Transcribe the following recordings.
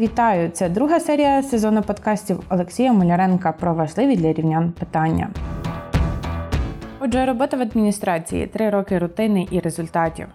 Вітаю! Це друга серія сезону подкастів Олексія Муляренка про важливі для рівнян питання. Отже, робота в адміністрації три роки рутини і результатів.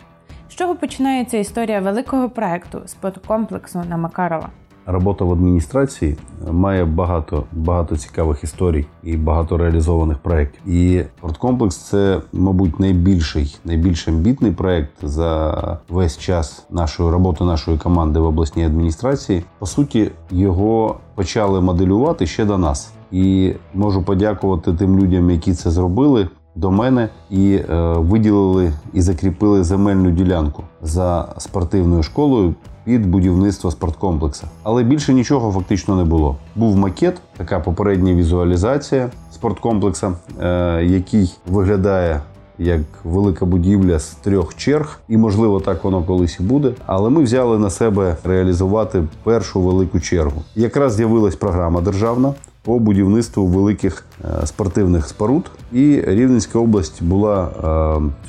З чого починається історія великого проекту спорткомплексу на Макарова? Робота в адміністрації має багато багато цікавих історій і багато реалізованих проєктів. І спорткомплекс це, мабуть, найбільший, найбільш амбітний проєкт за весь час нашої роботи нашої команди в обласній адміністрації. По суті, його почали моделювати ще до нас. І можу подякувати тим людям, які це зробили. До мене і е, виділили і закріпили земельну ділянку за спортивною школою під будівництво спорткомплекса. Але більше нічого фактично не було. Був макет, така попередня візуалізація спорткомплекса, е, який виглядає. Як велика будівля з трьох черг, і можливо так воно колись і буде. Але ми взяли на себе реалізувати першу велику чергу. Якраз з'явилась програма державна по будівництву великих е, спортивних споруд. І Рівненська область була е,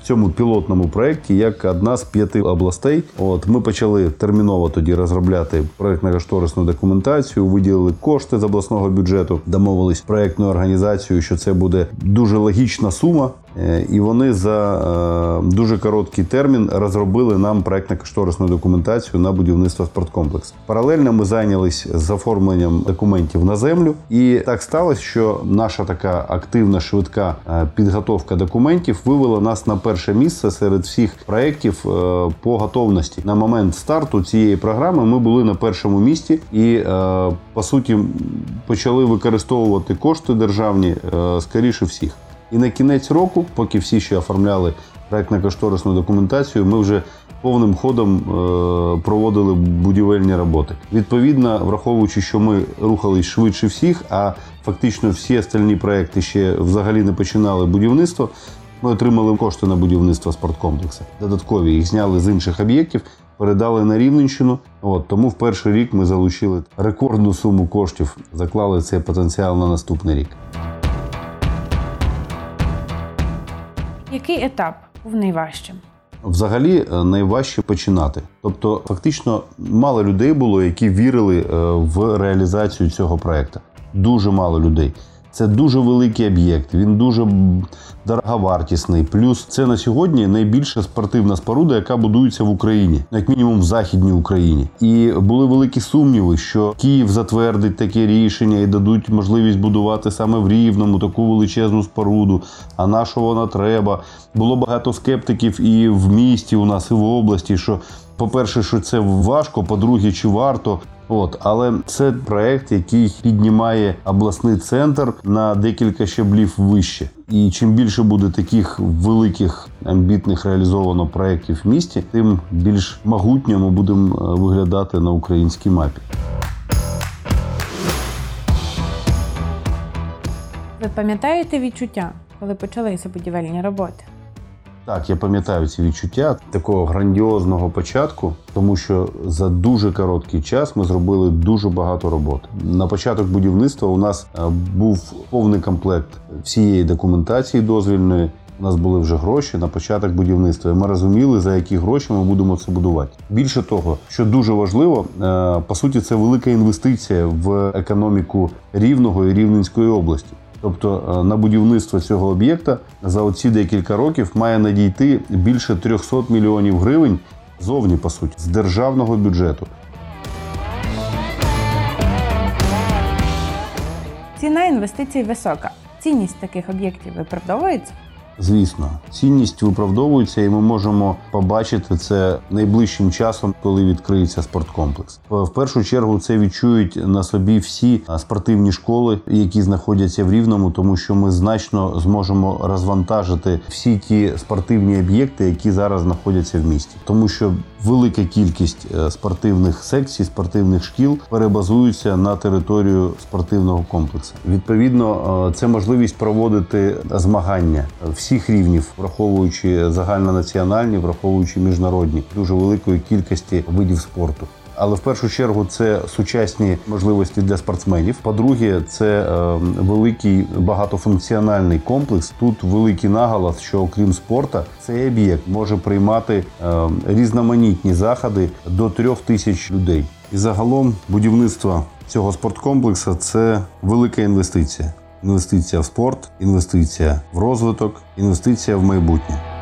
в цьому пілотному проєкті як одна з п'яти областей. От ми почали терміново тоді розробляти проєктно-кошторисну документацію, виділили кошти з обласного бюджету, домовились проєктною організацією, що це буде дуже логічна сума. Е, і вони за дуже короткий термін розробили нам проєктно-кошторисну документацію на будівництво спорткомплексу. Паралельно ми зайнялись з оформленням документів на землю, і так сталося, що наша така активна швидка е, підготовка документів вивела нас на перше місце серед всіх проєктів е, по готовності. На момент старту цієї програми ми були на першому місці і по суті почали використовувати кошти державні скоріше всіх. І на кінець року, поки всі ще оформляли проєктно-кошторисну документацію, ми вже повним ходом е, проводили будівельні роботи. Відповідно, враховуючи, що ми рухались швидше всіх, а фактично всі остальні проекти ще взагалі не починали будівництво. Ми отримали кошти на будівництво спорткомплексу. Додаткові їх зняли з інших об'єктів, передали на Рівненщину. От тому в перший рік ми залучили рекордну суму коштів, заклали цей потенціал на наступний рік. Який етап був найважчим? Взагалі е, найважче починати. Тобто, фактично, мало людей було, які вірили е, в реалізацію цього проекту. Дуже мало людей. Це дуже великий об'єкт, він дуже дороговартісний. Плюс це на сьогодні найбільша спортивна споруда, яка будується в Україні, як мінімум в Західній Україні. І були великі сумніви, що Київ затвердить таке рішення і дадуть можливість будувати саме в Рівному таку величезну споруду. А на що вона треба? Було багато скептиків і в місті у нас, і в області. що по-перше, що це важко, по-друге, чи варто. От, але це проект, який піднімає обласний центр на декілька щаблів вище. І чим більше буде таких великих амбітних реалізовано проєктів в місті, тим більш могутньо ми будемо е, виглядати на українській мапі. Ви пам'ятаєте відчуття, коли почалися будівельні роботи? Так, я пам'ятаю ці відчуття такого грандіозного початку, тому що за дуже короткий час ми зробили дуже багато роботи. На початок будівництва у нас е, був повний комплект всієї документації дозвільної. У нас були вже гроші на початок будівництва. і Ми розуміли, за які гроші ми будемо це будувати. Більше того, що дуже важливо, е, по суті, це велика інвестиція в економіку рівного і рівненської області. Тобто е, на будівництво цього об'єкта за оці декілька років має надійти більше 300 мільйонів гривень зовні, по суті, з державного бюджету. Ціна інвестицій висока. Цінність таких об'єктів виправдовується? Звісно, цінність виправдовується, і ми можемо побачити це найближчим часом, коли відкриється спорткомплекс. В першу чергу це відчують на собі всі спортивні школи, які знаходяться в Рівному, тому що ми значно зможемо розвантажити всі ті спортивні об'єкти, які зараз знаходяться в місті, тому що велика кількість е, спортивних секцій, спортивних шкіл перебазуються на територію спортивного комплексу. Відповідно, е, це можливість проводити змагання всіх рівнів, враховуючи загальнонаціональні, враховуючи міжнародні, дуже великої кількості видів спорту. Але в першу чергу це сучасні можливості для спортсменів. По-друге, це е, великий багатофункціональний комплекс. Тут великий наголос, що окрім спорту, цей об'єкт може приймати е, різноманітні заходи до трьох тисяч людей. І загалом будівництво цього спорткомплексу це велика інвестиція. Інвестиція в спорт, інвестиція в розвиток, інвестиція в майбутнє.